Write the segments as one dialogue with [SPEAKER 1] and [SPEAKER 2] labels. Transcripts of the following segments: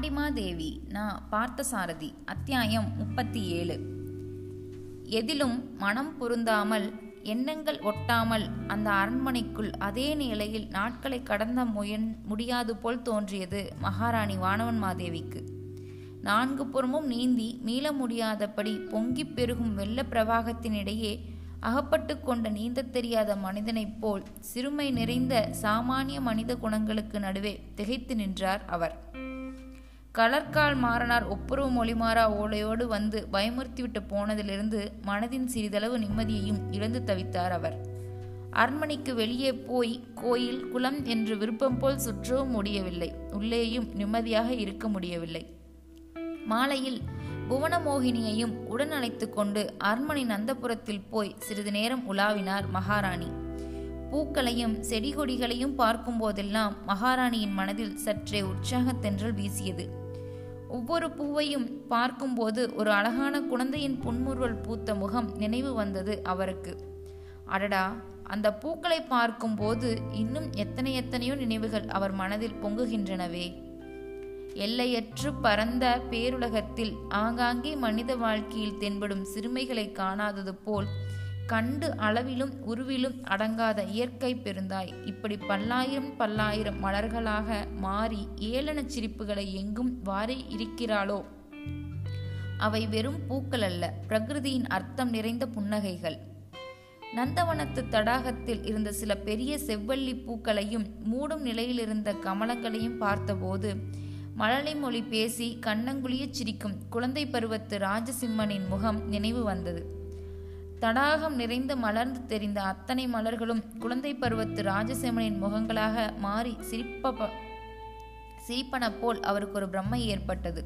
[SPEAKER 1] பாண்டிமாதேவி நான் பார்த்தசாரதி அத்தியாயம் முப்பத்தி ஏழு எதிலும் மனம் பொருந்தாமல் எண்ணங்கள் ஒட்டாமல் அந்த அரண்மனைக்குள் அதே நிலையில் நாட்களை கடந்த முயன் முடியாது போல் தோன்றியது மகாராணி வானவன் மாதேவிக்கு. நான்கு புறமும் நீந்தி மீள முடியாதபடி பொங்கிப் பெருகும் வெள்ள பிரவாகத்தினிடையே அகப்பட்டு கொண்ட நீந்தத் தெரியாத மனிதனைப் போல் சிறுமை நிறைந்த சாமானிய மனித குணங்களுக்கு நடுவே திகைத்து நின்றார் அவர். கலர்கால் மாறனார் ஒப்புரவு மொழிமாறா ஓலையோடு வந்து பயமுறுத்திவிட்டு போனதிலிருந்து மனதின் சிறிதளவு நிம்மதியையும் இழந்து தவித்தார் அவர். அரண்மனைக்கு வெளியே போய் கோயில் குளம் என்று விருப்பம் போல் சுற்றவும் முடியவில்லை. உள்ளேயும் நிம்மதியாக இருக்க முடியவில்லை. மாலையில் புவனமோகினியையும் உடன் அழைத்து கொண்டு அரண்மனை நந்தபுரத்தில் போய் சிறிது நேரம் உலாவினார் மகாராணி. பூக்களையும் செடி கொடிகளையும் பார்க்கும் போதெல்லாம் மகாராணியின் மனதில் சற்றே உற்சாகத்தென்றல் வீசியது. ஒவ்வொரு பூவையும் பார்க்கும்போது ஒரு அழகான குழந்தையின் புன்முறுவல் பூத்த முகம் நினைவு வந்தது அவருக்கு. அடடா அந்த பூக்களை பார்க்கும்போது இன்னும் எத்தனை எத்தனையோ நினைவுகள் அவர் மனதில் பொங்குகின்றனவே. எல்லையற்று பரந்த பேருலகத்தில் ஆங்காங்கே மனித வாழ்க்கையில் தென்படும் சிறுமைகளை காணாதது போல் கண்டு அளவிலும் உருவிலும் அடங்காத இயற்கை பெருந்தாய். இப்படி பல்லாயிரம் பல்லாயிரம் மலர்களாக மாறி ஏளனச் சிரிப்புகளை எங்கும் வாரி இருக்கிறாளோ? அவை வெறும் பூக்கள் அல்ல பிரகிருதியின் அர்த்தம் நிறைந்த புன்னகைகள். நந்தவனத்து தடாகத்தில் இருந்த சில பெரிய செவ்வள்ளி பூக்களையும் மூடும் நிலையிலிருந்த கமலங்களையும் பார்த்தபோது மழலை மொழி பேசி கண்ணங்குழியச் சிரிக்கும் குழந்தை பருவத்து ராஜசிம்மனின் முகம் நினைவு வந்தது. தடாகம் நிறைந்து மலர்ந்து தெரிந்த அத்தனை மலர்களும் குழந்தை பருவத்து ராஜசிம்மனின் முகங்களாக மாறி சிரிப்ப சிரிப்பன போல் அவருக்கு ஒரு பிரம்மை ஏற்பட்டது.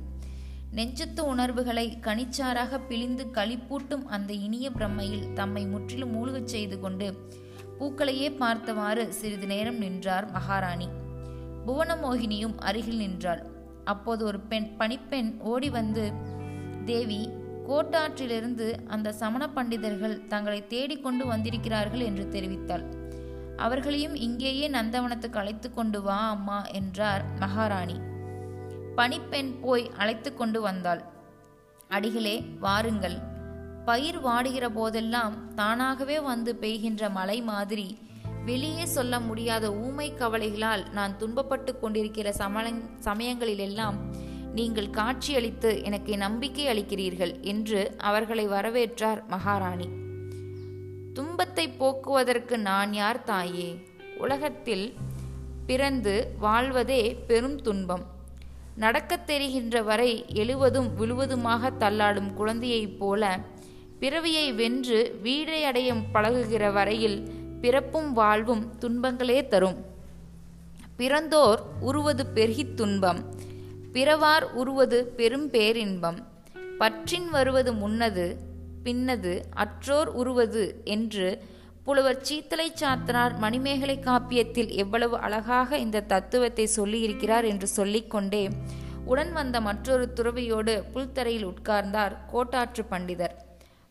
[SPEAKER 1] நெஞ்சத்து உணர்வுகளை கனிச்சாராக பிழிந்து களிப்பூட்டும் அந்த இனிய பிரம்மையில் தம்மை முற்றிலும் மூழ்கச் செய்து கொண்டு பூக்களையே பார்த்தவாறு சிறிது நேரம் நின்றார் மகாராணி. புவனமோகினியும் அருகில் நின்றாள். அப்போது ஒரு பெண் பணிப்பெண் ஓடி வந்து தேவி கோட்டாற்றிலிருந்து அந்த சமண பண்டிதர்கள் தங்களை தேடிக்கொண்டு வந்திருக்கிறார்கள் என்று தெரிவித்தாள். அவர்களையும் இங்கேயே நந்தவனத்துக்கு அழைத்து கொண்டு வா அம்மா என்றார் மகாராணி. பணிப்பெண் போய் அழைத்து கொண்டு வந்தாள். அடிகளே வாருங்கள். பயிர் வாடுகிற போதெல்லாம் தானாகவே வந்து பெய்கின்ற மழை மாதிரி வெளியே சொல்ல முடியாத ஊமை கவலைகளால் நான் துன்பப்பட்டு கொண்டிருக்கிற சமய சமயங்களிலெல்லாம் நீங்கள் காட்சியளித்து எனக்கு நம்பிக்கை அளிக்கிறீர்கள் என்று அவர்களை வரவேற்றார் மகாராணி. துன்பத்தை போக்குவதற்கு நான் யார் தாயே? உலகத்தில் பிறந்து வாழ்வதே பெரும் துன்பம். நடக்கத் தெரிகின்ற வரை எழுவதும் விழுவதுமாக தள்ளாடும் குழந்தையைப் போல பிறவியை வென்று வீடை அடைய பழகுகிற வரையில் பிறப்பும் வாழ்வும் துன்பங்களே தரும். பிறந்தோர் உருவது பெருகித் துன்பம். பிறவார் உருவது பெரும் பேரின்பம். பற்றின் வருவது முன்னது பின்னது அற்றோர் உருவது என்று புலவர் சீத்தலை சாத்தனார் மணிமேகலை காப்பியத்தில் எவ்வளவு அழகாக இந்த தத்துவத்தை சொல்லியிருக்கிறார் என்று சொல்லிக்கொண்டே உடன் வந்த மற்றொரு துறவியோடு புல்தரையில் உட்கார்ந்தார் கோட்டாற்று பண்டிதர்.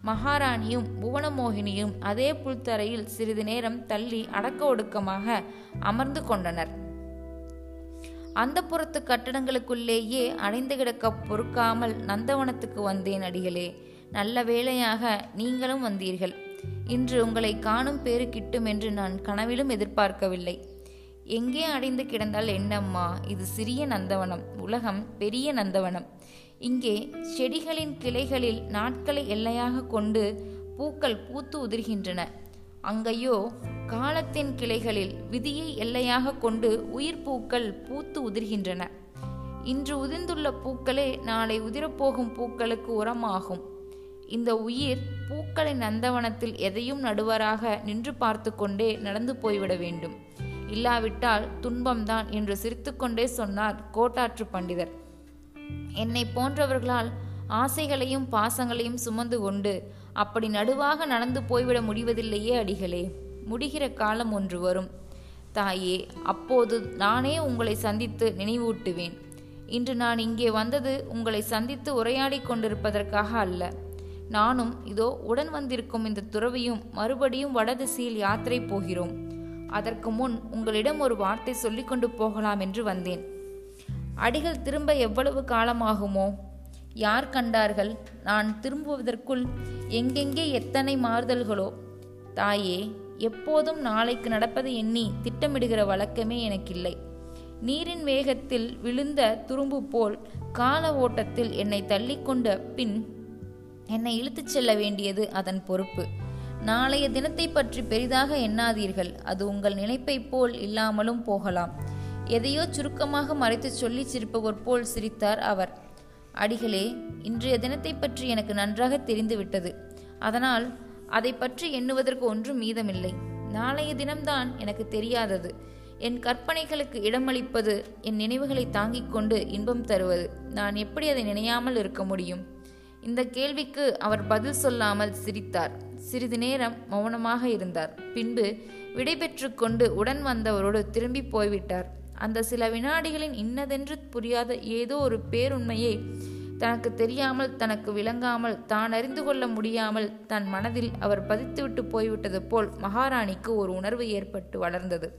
[SPEAKER 1] மகாராணியும் புவனமோகினியும் அதே புல்தரையில் சிறிது நேரம் தள்ளி அடக்க ஒடுக்கமாக அமர்ந்து கொண்டனர். அந்த புறத்து கட்டடங்களுக்குள்ளேயே அடைந்து கிடக்க பொறுக்காமல் நந்தவனத்துக்கு வந்தேன் அடிகளே. நல்ல வேளையாக நீங்களும் வந்தீர்கள். இன்று உங்களை காணும் பேறு கிட்டும் என்று நான் கனவிலும் எதிர்பார்க்கவில்லை. எங்கே அடைந்து கிடந்தால் என்னம்மா? இது சிறிய நந்தவனம் உலகம் பெரிய நந்தவனம். இங்கே செடிகளின் கிளைகளில் நாட்களை எல்லையாக கொண்டு பூக்கள் பூத்து உதிர்கின்றன. அங்கையோ காலத்தின் கிளைகளில் விதியை எல்லையாக கொண்டு உயிர் பூக்கள் பூத்து உதிர்கின்றன. இன்று உதிர்ந்துள்ள பூக்களே நாளை உதிரப்போகும் பூக்களுக்கு உரமாகும். இந்த உயிர் பூக்களின் நந்தவனத்தில் எதையும் நடுவராக நின்று பார்த்து கொண்டே நடந்து போய்விட வேண்டும். இல்லாவிட்டால் துன்பம்தான் என்று சிரித்துக்கொண்டே சொன்னார் கோட்டாற்று பண்டிதர். என்னை போன்றவர்களால் ஆசைகளையும் பாசங்களையும் சுமந்து கொண்டு அப்படி நடுவாக நடந்து போய்விட முடிவதில்லையே அடிகளே. முடிகிற காலம் ஒன்று வரும். தாயே அப்போது நானே உங்களை சந்தித்து நினைவூட்டுவேன். இன்று நான் இங்கே வந்தது உங்களை சந்தித்து உரையாடி கொண்டிருப்பதற்காக அல்ல. நானும் இதோ உடன் வந்திருக்கும் இந்த துறவியும் மறுபடியும் வடதிசையில் யாத்திரை போகிறோம். அதற்கு முன் உங்களிடம் ஒரு வார்த்தை சொல்லிக்கொண்டு போகலாம் என்று வந்தேன். அடிகள் திரும்ப எவ்வளவு காலமாகுமோ? யார் கண்டார்கள்? நான் திரும்புவதற்குள் எங்கெங்கே எத்தனை மாறுதல்களோ? தாயே எப்போதும் நாளைக்கு நடப்பதை எண்ணி திட்டமிடுகிற வழக்கமே எனக்கில்லை. நீரின் வேகத்தில் விழுந்த துரும்பு போல் கால ஓட்டத்தில் என்னை தள்ளிக்கொண்ட பின் என்னை இழுத்துச் செல்ல வேண்டியது அதன் பொறுப்பு. நாளைய தினத்தை பற்றி பெரிதாக எண்ணாதீர்கள். அது உங்கள் நினைப்பைப் போல் இல்லாமலும் போகலாம். எதையோ சுருக்கமாக மறைத்து சொல்லி சிரிப்பவர் போல் சிரித்தார் அவர். அடிகளே இன்றைய தினத்தை பற்றி எனக்கு நன்றாக தெரிந்துவிட்டது. அதனால் அதை பற்றி எண்ணுவதற்கு ஒன்றும் மீதமில்லை. நாளைய தினம்தான் எனக்கு தெரியாதது. என் கற்பனைகளுக்கு இடமளிப்பது என் நினைவுகளை தாங்கிக் கொண்டு இன்பம் தருவது. நான் எப்படி அதை நினையாமல் இருக்க முடியும்? இந்த கேள்விக்கு அவர் பதில் சொல்லாமல் சிரித்தார். சிறிது நேரம் மௌனமாக இருந்தார். பின்பு விடைபெற்று கொண்டு உடன் வந்தவரோடு திரும்பி போய்விட்டார். அந்த சில வினாடிகளின் இன்னதென்று புரியாத ஏதோ ஒரு பேருண்மையை தனக்கு தெரியாமல் தனக்கு விளங்காமல் தான் அறிந்து கொள்ள முடியாமல் தன் மனதில் அவர் பதித்துவிட்டு போய்விட்டது போல் மகாராணிக்கு ஒரு உணர்வு ஏற்பட்டு வளர்ந்தது.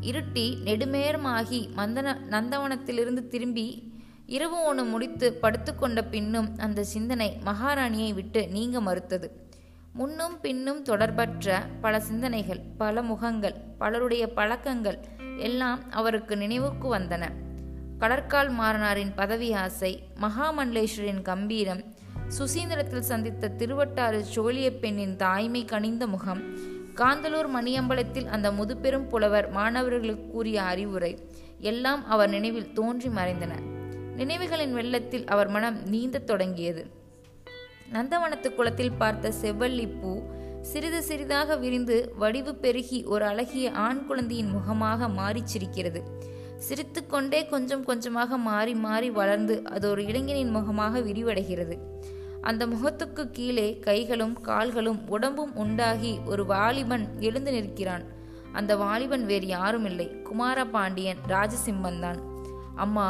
[SPEAKER 1] இருட்டி நெடுமேரமாகி மந்தன நந்தவனத்திலிருந்து திரும்பி இரவு ஒன்று முடித்து படுத்துக்கொண்ட பின்னும் அந்த சிந்தனை மகாராணியை விட்டு நீங்க மறுத்தது. முன்னும் பின்னும் தொடர்பற்ற பல சிந்தனைகள் பல முகங்கள் பலருடைய பழக்கங்கள் எல்லாம் அவருக்கு நினைவுக்கு வந்தன. கடற்கால் மாறனாரின் பதவி ஆசை மகாமண்டலேஸ்வரின் கம்பீரம் சுசீந்திரத்தில் சந்தித்த திருவட்டாறு சோழிய பெண்ணின் தாய்மை கனிந்த முகம் காந்தலூர் மணியம்பலத்தில் அந்த முதுபெரும் புலவர் மாணவர்களுக்கு கூறிய அறிவுரை எல்லாம் அவர் நினைவில் தோன்றி மறைந்தன. நினைவுகளின் வெள்ளத்தில் அவர் மனம் நீந்தத் தொடங்கியது. நந்தவனத்து குளத்தில் பார்த்த செவ்வல்லி பூ சிறிது சிறிதாக விரிந்து வடிவு பெருகி ஒரு அழகிய ஆண் குழந்தையின் முகமாக மாறிச் சிரிக்கிறது சிரித்துக்கொண்டே கொஞ்சம் கொஞ்சமாக மாறி மாறி வளர்ந்து அது ஒரு இளைஞனின் முகமாக விரிவடைகிறது. அந்த முகத்துக்கு கீழே கைகளும் கால்களும் உடம்பும் உண்டாகி ஒரு வாலிபன் எழுந்து நிற்கிறான். அந்த வாலிபன் வேறு யாரும் இல்லை குமார பாண்டியன் ராஜசிம்மன் தான் அம்மா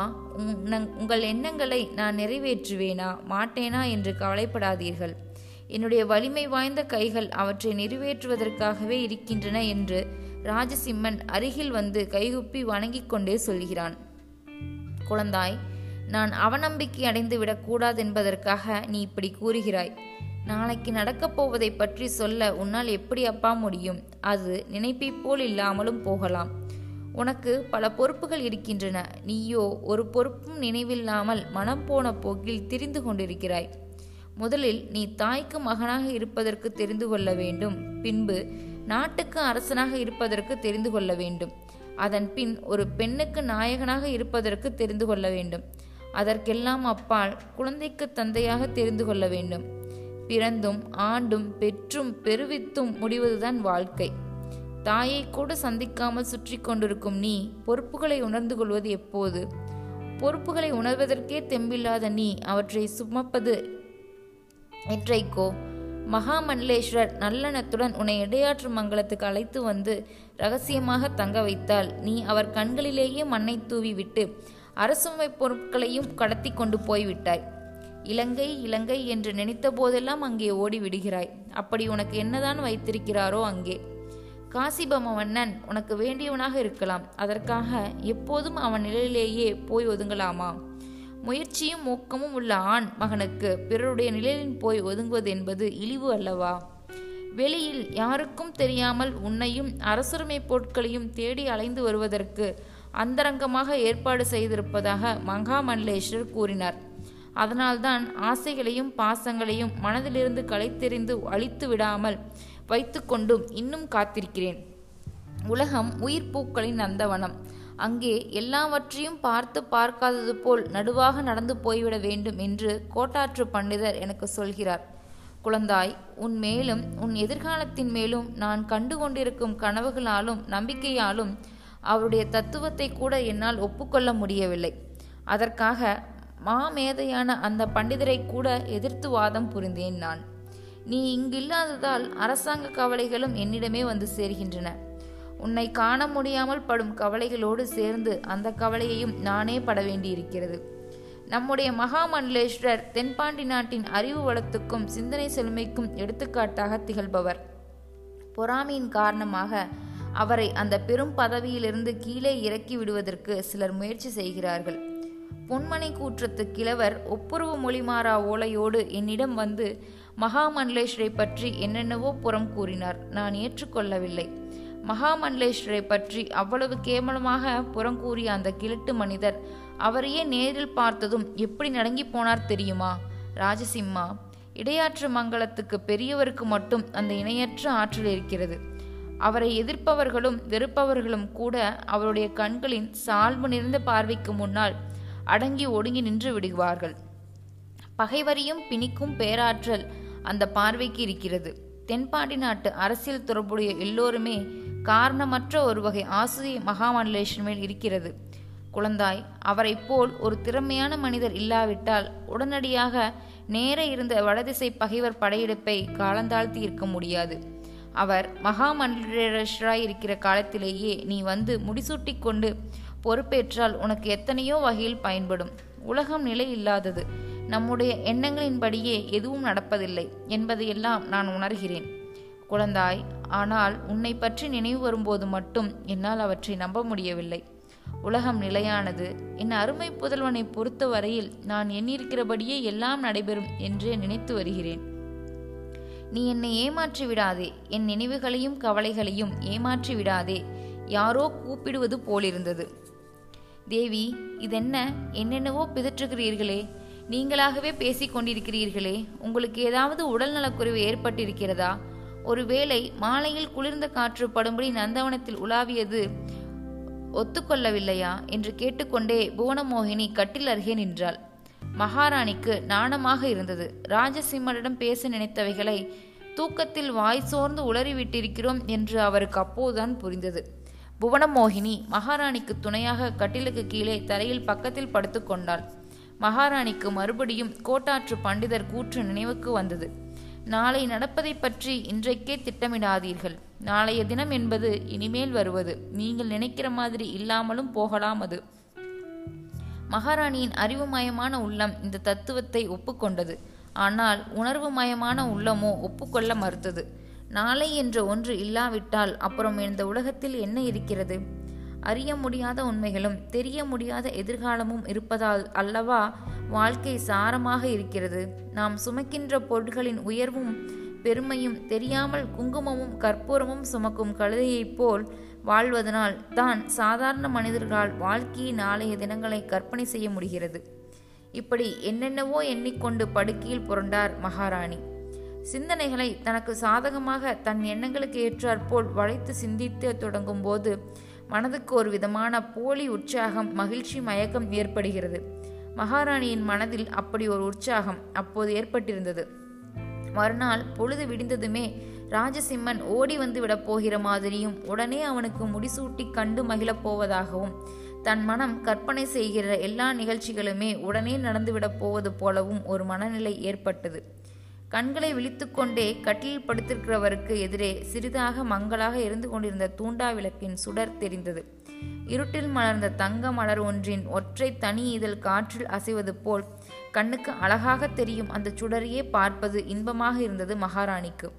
[SPEAKER 1] உங்கள் எண்ணங்களை நான் நிறைவேற்றுவேனா? மாட்டேனா? என்று கவலைப்படாதீர்கள். என்னுடைய வலிமை வாய்ந்த கைகள் அவற்றை நிறைவேற்றுவதற்காகவே இருக்கின்றன என்று ராஜசிம்மன் அருகில் வந்து கைகுப்பி வணங்கிக் கொண்டே சொல்கிறான். குழந்தாய் நான் அவநம்பிக்கை அடைந்து விடக்கூடாது என்பதற்காக நீ இப்படி கூறுகிறாய். நாளைக்கு நடக்கப் போவதை பற்றி சொல்ல உன்னால் எப்படி அப்பா முடியும்? அது நினைப்பை போல் இல்லாமலும் போகலாம். உனக்கு பல பொறுப்புகள் இருக்கின்றன. நீயோ ஒரு பொறுப்பும் நினைவில்லாமல் மனம் போன போக்கில் திரிந்து கொண்டிருக்கிறாய். முதலில் நீ தாய்க்கு மகனாக இருப்பதற்கு தெரிந்து கொள்ள வேண்டும். பின்பு நாட்டுக்கு அரசனாக இருப்பதற்கு தெரிந்து கொள்ள வேண்டும். அதன் பின் ஒரு பெண்ணுக்கு நாயகனாக இருப்பதற்கு தெரிந்து கொள்ள வேண்டும். அதற்கெல்லாம் அப்பால் குழந்தைக்கு தந்தையாக தெரிந்து கொள்ள வேண்டும். பிறந்தும் ஆண்டும் பெற்றும் பெருவித்தும் முடிவதுதான் வாழ்க்கை. தாயை கூட சந்திக்காமல் சுற்றி கொண்டிருக்கும் நீ பொறுப்புகளை உணர்ந்து கொள்வது எப்போது? பொறுப்புகளை உணர்வதற்கே தெம்பில்லாத நீ அவற்றை சுமப்பது இன்றைக்கோ மகாமண்டலேஸ்வரர் நல்லெண்ணத்துடன் உன்னை இடையாற்று மங்கலத்துக்கு அழைத்து வந்து ரகசியமாக தங்க வைத்தால் நீ அவர் கண்களிலேயே மண்ணை தூவி விட்டு அரசுமை பொருட்களையும் கடத்தி கொண்டு போய்விட்டாய். இலங்கை இலங்கை என்று நினைத்த போதெல்லாம் அங்கே ஓடி விடுகிறாய் அப்படி உனக்கு என்னதான் வைத்திருக்கிறாரோ அங்கே. காசிபம மன்னன் உனக்கு வேண்டியவனாக இருக்கலாம். அதற்காக எப்போதும் அவன் நிலையிலேயே போய் ஒதுங்கலாமா? முயற்சியும் ஊக்கமும் உள்ள ஆண் மகனுக்கு பிறருடைய நிழலில் போய் ஒதுங்குவது என்பது இழிவு அல்லவா? வெளியில் யாருக்கும் தெரியாமல் உன்னையும் அரசுரிமை பொருட்களையும் தேடி அலைந்து வருவதற்கு அந்தரங்கமாக ஏற்பாடு செய்திருப்பதாக மகாமண்டலேஸ்வர் கூறினார். அதனால்தான் ஆசைகளையும் பாசங்களையும் மனதிலிருந்து களைத்தெறிந்து அழித்து விடாமல் வைத்துக்கொண்டும் இன்னும் காத்திருக்கிறேன். உலகம் உயிர் பூக்களின் நந்தவனம் அங்கே எல்லாவற்றையும் பார்த்து பார்க்காதது போல் நடுவாக நடந்து போய்விட வேண்டும் என்று கோட்டாற்று பண்டிதர் எனக்கு சொல்கிறார். குழந்தாய் உன் மேலும் உன் எதிர்காலத்தின் மேலும் நான் கண்டு கொண்டிருக்கும் கனவுகளாலும் நம்பிக்கையாலும் அவருடைய தத்துவத்தை கூட என்னால் ஒப்புக்கொள்ள முடியவில்லை. அதற்காக மாமேதையான அந்த பண்டிதரை கூட எதிர்த்து வாதம் புரிந்தேன் நான். நீ இங்கில்லாததால் அரசாங்க கவலைகளும் என்னிடமே வந்து சேர்கின்றன. உன்னை காண முடியாமல் படும் கவலைகளோடு சேர்ந்து அந்த கவலையையும் நானே பட வேண்டியிருக்கிறது நம்முடைய மகாமண்டலேஸ்வரர் தென்பாண்டி நாட்டின் அறிவு வளத்துக்கும் சிந்தனை செழுமைக்கும் எடுத்துக்காட்டாக திகழ்பவர். பொறாமையின் காரணமாக அவரை அந்த பெரும் பதவியிலிருந்து கீழே இறக்கி விடுவதற்கு சிலர் முயற்சி செய்கிறார்கள். பொன்மனை கூற்றத்து கிழவர் ஒப்புரவு மொழிமாறா ஓலையோடு என்னிடம் வந்து மகாமண்டலேஸ்வரை பற்றி என்னென்னவோ புறம் கூறினார். நான் ஏற்றுக்கொள்ளவில்லை. மகாமண்டலேஸ்வரை பற்றி அவ்வளவு கேவலமாக புறங்கூறிய அந்த கிழட்டு மனிதர் அவரையே நேரில் பார்த்ததும் எப்படி நடங்கி போனார் தெரியுமா? ராஜசிம்மா இடையாற்று மங்கலத்துக்கு பெரியவருக்கு மட்டும் அந்த இணையற்ற ஆற்றல் இருக்கிறது. அவரை எதிர்ப்பவர்களும் வெறுப்பவர்களும் கூட அவருடைய கண்களின் சால்பு நிறைந்த பார்வைக்கு முன்னால் அடங்கி ஒடுங்கி நின்று விடுவார்கள். பகைவரையும் பிணிக்கும் பேராற்றல் அந்த பார்வைக்கு இருக்கிறது. தென்பாண்டி நாட்டு அரசியல் தொடர்புடைய எல்லோருமே காரணமற்ற ஒரு வகை ஆசிரிய மகாமண்டலேஷன் மேல் இருக்கிறது. குழந்தாய் அவரைப் போல் ஒரு திறமையான மனிதர் இல்லாவிட்டால் உடனடியாக நேர இருந்த வடதிசை பகைவர் படையெடுப்பை காலந்தாழ்த்தி இருக்க முடியாது. அவர் மகாமண்டலேஸ்வராய் இருக்கிற காலத்திலேயே நீ வந்து முடிசூட்டி கொண்டு பொறுப்பேற்றால் உனக்கு எத்தனையோ வகையில் பயன்படும். உலகம் நிலை இல்லாதது. நம்முடைய எண்ணங்களின்படியே எதுவும் நடப்பதில்லை என்பதையெல்லாம் நான் உணர்கிறேன். குழந்தாய். ஆனால் உன்னை பற்றி நினைவு வரும்போது மட்டும் என்னால் அவற்றை நம்ப முடியவில்லை. உலகம் நிலையானது. என் அருமை புதல்வனை பொறுத்தவரையில் நான் எண்ணிருக்கிறபடியே எல்லாம் நடைபெறும் என்று நினைத்து வருகிறேன். நீ என்னை ஏமாற்றி விடாதே. என் நினைவுகளையும் கவலைகளையும் ஏமாற்றி விடாதே. யாரோ கூப்பிடுவது போலிருந்தது. தேவி இதென்ன? என்னென்னவோ பிதற்றுகிறீர்களே. நீங்களாகவே பேசிக் கொண்டிருக்கிறீர்களே. உங்களுக்கு ஏதாவது உடல் நலக்குறைவு ஏற்பட்டிருக்கிறதா? ஒருவேளை மாலையில் குளிர்ந்த காற்று படும்படி நந்தவனத்தில் உலாவியது ஒத்துக்கொள்ளவில்லையா? என்று கேட்டுக்கொண்டே புவனமோகினி கட்டில் அருகே நின்றாள். மகாராணிக்கு நாணமாக இருந்தது. ராஜசிம்மரிடம் பேச நினைத்தவைகளை தூக்கத்தில் வாய் சோர்ந்து உளறிவிட்டிருக்கிறோம் என்று அவருக்கு அப்போதுதான் புரிந்தது. புவனமோகினி மகாராணிக்கு துணையாக கட்டிலுக்கு கீழே தரையில் பக்கத்தில் படுத்துக்கொண்டாள். மகாராணிக்கு மறுபடியும் கோட்டாற்று பண்டிதர் கூற்று நினைவுக்கு வந்தது. நாளை நடப்பதை பற்றி இன்றைக்கே திட்டமிடாதீர்கள். நாளைய தினம் என்பது இனிமேல் வருவது. நீங்கள் நினைக்கிற மாதிரி இல்லாமலும் போகலாம் அது. மகாராணியின் அறிவுமயமான உள்ளம் இந்த தத்துவத்தை ஒப்புக்கொண்டது. ஆனால் உணர்வுமயமான உள்ளமோ ஒப்புக்கொள்ள மறுத்தது. நாளை என்ற ஒன்று இல்லாவிட்டால் அப்புறம் இந்த உலகத்தில் என்ன இருக்கிறது? அறிய முடியாத உண்மைகளும் தெரிய முடியாத எதிர்காலமும் இருப்பதால் அல்லவா வாழ்க்கை சாரமாக இருக்கிறது. நாம் சுமக்கின்ற பொருட்களின் உயர்வும் பெருமையும் தெரியாமல் குங்குமமும் கற்பூரமும் சுமக்கும் கழுதையைப் போல் வாழ்வதனால் தான் சாதாரண மனிதர்களால் வாழ்க்கையின் நாளைய தினங்களை கற்பனை செய்ய முடிகிறது. இப்படி என்னென்னவோ எண்ணிக்கொண்டு படுக்கையில் புரண்டார் மகாராணி. சிந்தனைகளை தனக்கு சாதகமாக தன் எண்ணங்களுக்கு ஏற்றாற்போல் வளைத்து சிந்தித்து தொடங்கும் போது மனதுக்கு ஒரு விதமான போலி உற்சாகம் மகிழ்ச்சி மயக்கம் ஏற்படுகிறது. மகாராணியின் மனதில் அப்படி ஒரு உற்சாகம் அப்போது ஏற்பட்டிருந்தது. மறுநாள் பொழுது விடிந்ததுமே ராஜசிம்மன் ஓடி வந்து விடப் போகிற மாதிரியும் உடனே அவனுக்கு முடிசூட்டி கண்டு மகிழப் போவதாகவும் தன் மனம் கற்பனை செய்கிற எல்லா நிகழ்ச்சிகளுமே உடனே நடந்துவிடப் போவது போலவும் ஒரு மனநிலை ஏற்பட்டது. கண்களை விழித்துக்கொண்டே கட்டிலில் படுத்திருக்கிறவருக்கு எதிரே சிறிதாக மங்களாக இருந்து கொண்டிருந்த தூண்டா விளக்கின் சுடர் தெரிந்தது. இருட்டில் மலர்ந்த தங்க மலர் ஒன்றின் ஒற்றை தனி இதழ் காற்றில் அசைவது போல் கண்ணுக்கு அழகாக தெரியும் அந்த சுடரையே பார்ப்பது இன்பமாக இருந்தது மகாராணிக்கு.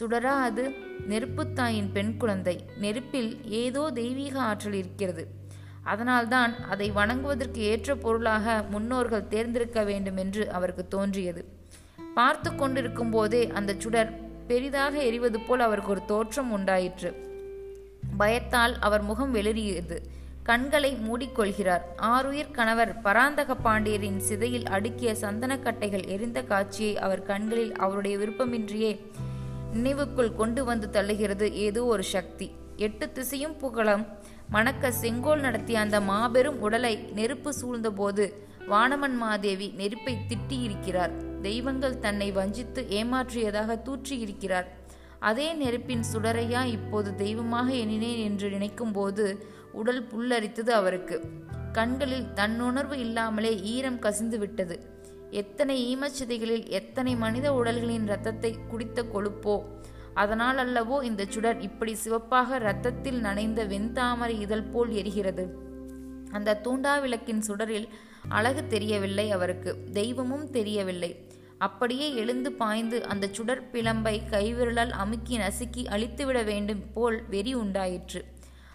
[SPEAKER 1] சுடரா அது? நெருப்புத்தாயின் பெண் குழந்தை. நெருப்பில் ஏதோ தெய்வீக ஆற்றல் இருக்கிறது. அதனால்தான் அதை வணங்குவதற்கு ஏற்ற பொருளாக முன்னோர்கள் தேர்ந்தெடுக்க வேண்டும் என்று அவருக்கு தோன்றியது. பார்த்து கொண்டிருக்கும் போதே அந்த சுடர் பெரிதாக எரிவது போல் அவருக்கு ஒரு தோற்றம் உண்டாயிற்று. பயத்தால் அவர் முகம் வெளிரியது கண்களை மூடிக்கொள்கிறார். ஆறுயிர் கணவர் பராந்தக பாண்டியரின் சிதையில் அடுக்கிய சந்தனக்கட்டைகள் எரிந்த காட்சியை அவர் கண்களில் அவருடைய விருப்பமின்றியே நினைவுக்குள் கொண்டு வந்து தள்ளுகிறது ஏதோ ஒரு சக்தி. எட்டு திசையும் புகழம். மணக்க செங்கோல் நடத்திய அந்த மாபெரும் உடலை நெருப்பு சூழ்ந்தபோது வானமன் மாதேவி நெருப்பை திட்டியிருக்கிறார். தெய்வங்கள் தன்னை வஞ்சித்து ஏமாற்றியதாக தூற்றியிருக்கிறார். அதே நெருப்பின் சுடரையா இப்போது தெய்வமாக எண்ணினேன் என்று நினைக்கும்போது உடல் புல்லரித்தது அவருக்கு. கண்களில் தன்னுணர்வு இல்லாமலே ஈரம் கசிந்து விட்டது. எத்தனை ஈமச்சிதைகளில் எத்தனை மனித உடல்களின் இரத்தத்தை குடித்த கொழுப்போ? அதனால் அல்லவோ இந்த சுடர் இப்படி சிவப்பாக இரத்தத்தில் நனைந்த வெண்தாமரை இதழ் போல் எரிகிறது. அந்த தூண்டா விளக்கின் சுடரில் அழகு தெரியவில்லை அவருக்கு. தெய்வமும் தெரியவில்லை. அப்படியே எழுந்து பாய்ந்து அந்த சுடர் பிளம்பை கைவிரலால் அமுக்கி நசுக்கி அழித்துவிட வேண்டும் போல் வெறி உண்டாயிற்று.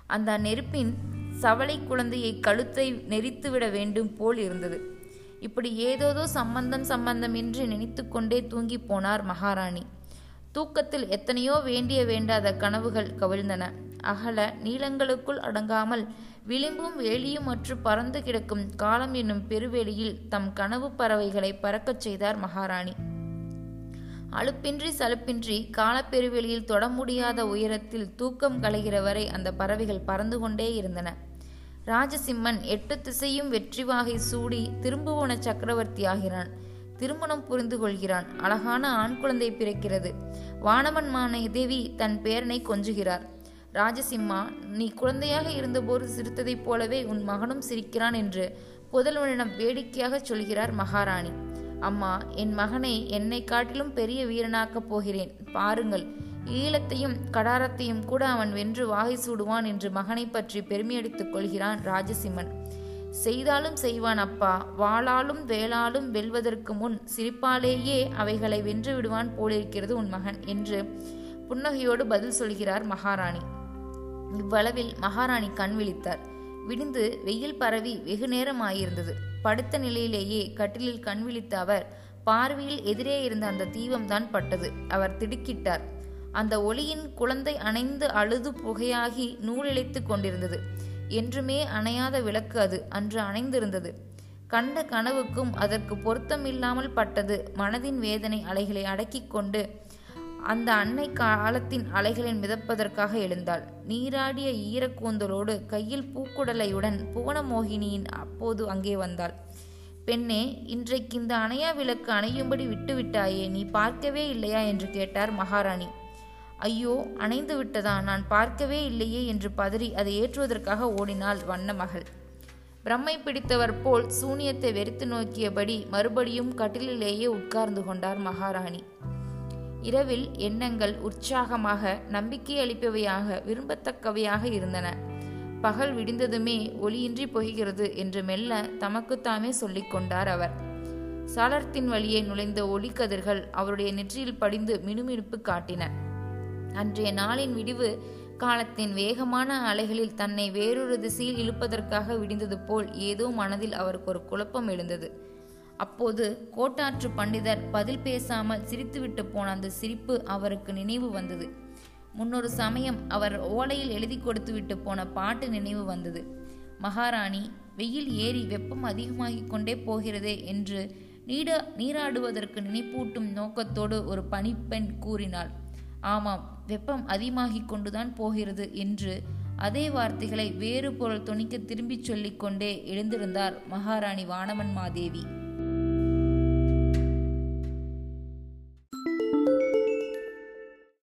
[SPEAKER 1] அந்த நெருப்பின் சவளை குழந்தையை கழுத்தை நெறித்துவிட வேண்டும் போல் இருந்தது. இப்படி ஏதோதோ சம்பந்தம் சம்பந்தம் என்று நினைத்து கொண்டே தூங்கி போனார் மகாராணி. தூக்கத்தில் எத்தனையோ வேண்டிய வேண்டாத கனவுகள் கவிழ்ந்தன. அகல நீளங்களுக்குள் அடங்காமல் விளிம்பும் வேலியும் அற்று பறந்து கிடக்கும் காலம் என்னும் பெருவெளியில் தம் கனவு பறவைகளை பறக்கச் செய்தார் மகாராணி. அலுப்பின்றி சலுப்பின்றி காலப்பெருவெளியில் தொட முடியாத உயரத்தில் தூக்கம் கலைகிற வரை அந்த பறவைகள் பறந்து கொண்டே இருந்தன. ராஜசிம்மன் எட்டு திசையும் வெற்றி வாகை சூடி திரும்புவன சக்கரவர்த்தி ஆகிறான். திருமணம் புரிந்து கொள்கிறான். அழகான ஆண் குழந்தை பிறக்கிறது. வானவன் மானை தேவி தன் பேரனை கொஞ்சுகிறார். ராஜசிம்மா நீ குழந்தையாக இருந்தபோது சிரித்ததைப் போலவே உன் மகனும் சிரிக்கிறான் என்று புதல்வனிடம் வேடிக்கையாக சொல்கிறார் மகாராணி. அம்மா என் மகனை என்னை காட்டிலும் பெரிய வீரனாக்கப் போகிறேன். பாருங்கள் ஈழத்தையும் கடாரத்தையும் கூட அவன் வென்று வாகை சூடுவான் என்று மகனை பற்றி பெருமையடித்துக் கொள்கிறான் ராஜசிம்மன். செய்தாலும் செய்வான் அப்பா. வாளாலும் வேளாலும் வெல்வதற்கு முன் சிரிப்பாலேயே அவைகளை வென்று விடுவான் போலிருக்கிறது உன் மகன் என்று புன்னகையோடு பதில் சொல்கிறார் மகாராணி. இவ்வளவில் மகாராணி கண் விழித்தார். விடிந்து வெயில் பரவி வெகு நேரம் ஆயிருந்தது படுத்த நிலையிலேயே கட்டிலில் கண் விழித்த அவர் பார்வையில் எதிரே இருந்த அந்த தீபம்தான் பட்டது அவர் திடுக்கிட்டார். அந்த ஒளியின் குழந்தை அணைந்து அழுது புகையாகி நூலிழைத்து கொண்டிருந்தது. என்றுமே அணையாத விளக்கு அது அன்று அணைந்திருந்தது. கண்ட கனவுக்கும் அதற்கு பொருத்தமில்லாமல் பட்டது மனதின் வேதனை அலைகளை அடக்கிக் கொண்டு அந்த அன்னை காலத்தின் அலைகளில் மிதப்பதற்காக எழுந்தாள். நீராடிய ஈரக்கூந்தலோடு கையில் பூக்குடலையுடன் புவனமோகினியின் அப்போது அங்கே வந்தாள். பெண்ணே இன்றைக்கு இந்த அணையா விளக்கு அணையும்படி விட்டுவிட்டாயே நீ பார்க்கவே இல்லையா? என்று கேட்டார் மகாராணி. ஐயோ அணைந்து விட்டதா? நான் பார்க்கவே இல்லையே என்று பதறி அதை ஏற்றுவதற்காக ஓடினாள் வண்ண மகள் பிரம்மை பிடித்தவர் போல் சூனியத்தை வெறித்து நோக்கியபடி மறுபடியும் கட்டிலிலேயே உட்கார்ந்து கொண்டார் மகாராணி. இரவில் எண்ணங்கள் உற்சாகமாக நம்பிக்கை அளிப்பவையாக விரும்பத்தக்கவையாக இருந்தன. பகல் விடிந்ததுமே ஒளியின்றி போகிறது என்று மெல்ல தமக்குத்தாமே சொல்லிக் கொண்டார் அவர். சாளரத்தின் வழியே நுழைந்த ஒளிக்கதிர்கள் அவருடைய நெற்றியில் படிந்து மினுமினுப்பு காட்டின. அன்றைய நாளின் விடிவு காலத்தின் வேகமான அலைகளில் தன்னை வேறொரு திசையில் இழுப்பதற்காக விடிந்தது போல் ஏதோ மனதில் அவருக்கு ஒரு குழப்பம் எழுந்தது. அப்போது கோட்டாற்று பண்டிதர் பதில் பேசாமல் சிரித்துவிட்டு போன அந்த சிரிப்பு அவருக்கு நினைவு வந்தது. முன்னொரு சமயம் அவர் ஓலையில் எழுதி கொடுத்துவிட்டு போன பாட்டு நினைவு வந்தது. மகாராணி வெயில் ஏறி வெப்பம் அதிகமாகிக் கொண்டே போகிறதே என்று நீட நீராடுவதற்கு நினைப்பூட்டும் நோக்கத்தோடு ஒரு பணிப்பெண் கூறினாள். ஆமாம் வெப்பம் அதிகமாகிக் கொண்டுதான் போகிறது என்று அதே வார்த்தைகளை வேறு பொருள் துணிக்க திரும்பிச் சொல்லிக்கொண்டே எழுந்திருந்தார் மகாராணி வானவன் மாதேவி.